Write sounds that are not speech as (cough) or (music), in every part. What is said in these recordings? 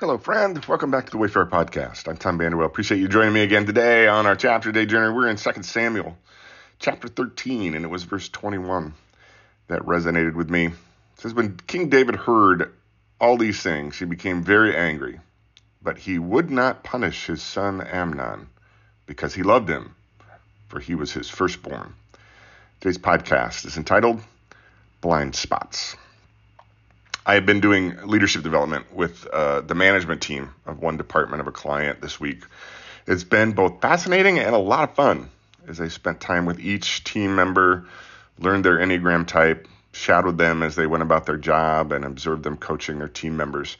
Hello, friend. Welcome back to the Wayfarer Podcast. I'm Tom Vanderwell. Appreciate you joining me again today on our chapter day journey. We're in 2 Samuel, chapter 13, and it was verse 21 that resonated with me. It says, When King David heard all these things, he became very angry, but he would not punish his son Amnon because he loved him, for he was his firstborn. Today's podcast is entitled Blind Spots. I have been doing leadership development with uh, the management team of one department of a client this week. It's been both fascinating and a lot of fun as I spent time with each team member, learned their Enneagram type, shadowed them as they went about their job, and observed them coaching their team members.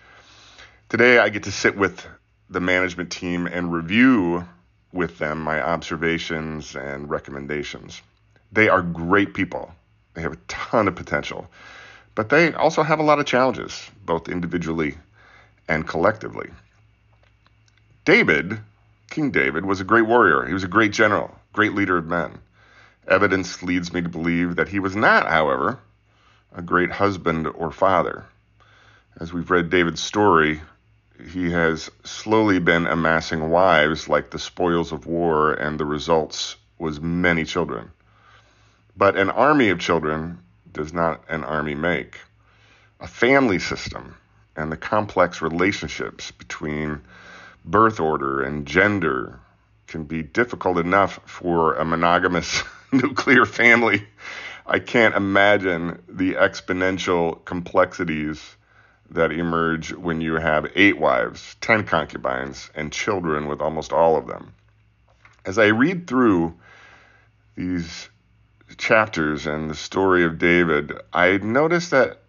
Today, I get to sit with the management team and review with them my observations and recommendations. They are great people, they have a ton of potential. But they also have a lot of challenges, both individually and collectively. David, King David, was a great warrior. He was a great general, great leader of men. Evidence leads me to believe that he was not, however, a great husband or father. As we've read David's story, he has slowly been amassing wives like the spoils of war, and the results was many children. But an army of children does not an army make. A family system and the complex relationships between birth order and gender can be difficult enough for a monogamous (laughs) nuclear family. I can't imagine the exponential complexities that emerge when you have eight wives, 10 concubines, and children with almost all of them. As I read through these chapters and the story of David, I noticed that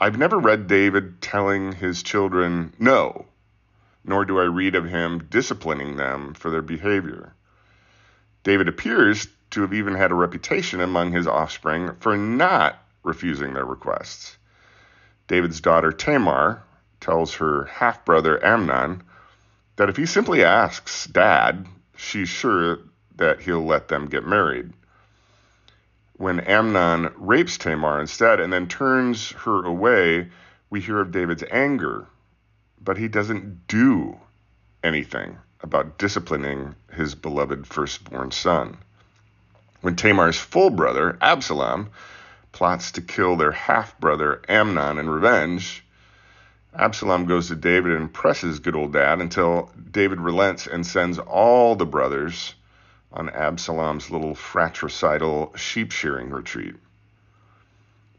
I've never read David telling his children no, nor do I read of him disciplining them for their behavior. David appears to have even had a reputation among his offspring for not refusing their requests. David's daughter Tamar tells her half brother Amnon that if he simply asks dad, she's sure that he'll let them get married when Amnon rapes Tamar instead and then turns her away, we hear of David's anger, but he doesn't do anything about disciplining his beloved firstborn son. When Tamar's full brother, Absalom, plots to kill their half brother Amnon in revenge, Absalom goes to David and presses good old dad until David relents and sends all the brothers on Absalom's little fratricidal sheep shearing retreat.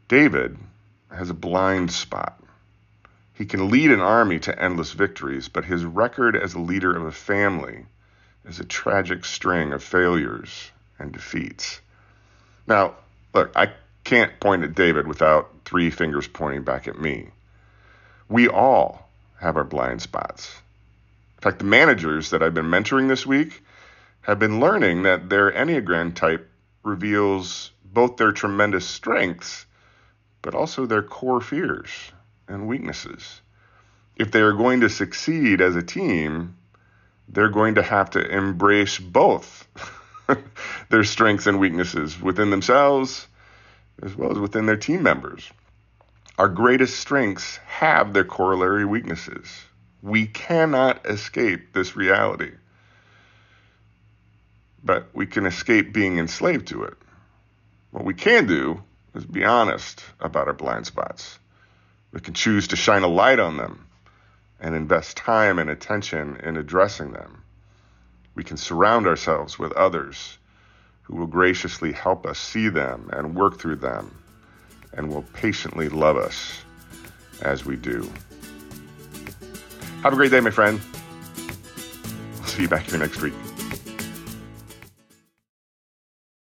David has a blind spot. He can lead an army to endless victories, but his record as a leader of a family is a tragic string of failures and defeats. Now, look, I can't point at David without three fingers pointing back at me. We all have our blind spots. In fact, the managers that I've been mentoring this week have been learning that their Enneagram type reveals both their tremendous strengths, but also their core fears and weaknesses. If they are going to succeed as a team, they're going to have to embrace both (laughs) their strengths and weaknesses within themselves as well as within their team members. Our greatest strengths have their corollary weaknesses. We cannot escape this reality but we can escape being enslaved to it. What we can do is be honest about our blind spots. We can choose to shine a light on them and invest time and attention in addressing them. We can surround ourselves with others who will graciously help us see them and work through them and will patiently love us as we do. Have a great day, my friend. I'll see you back here next week.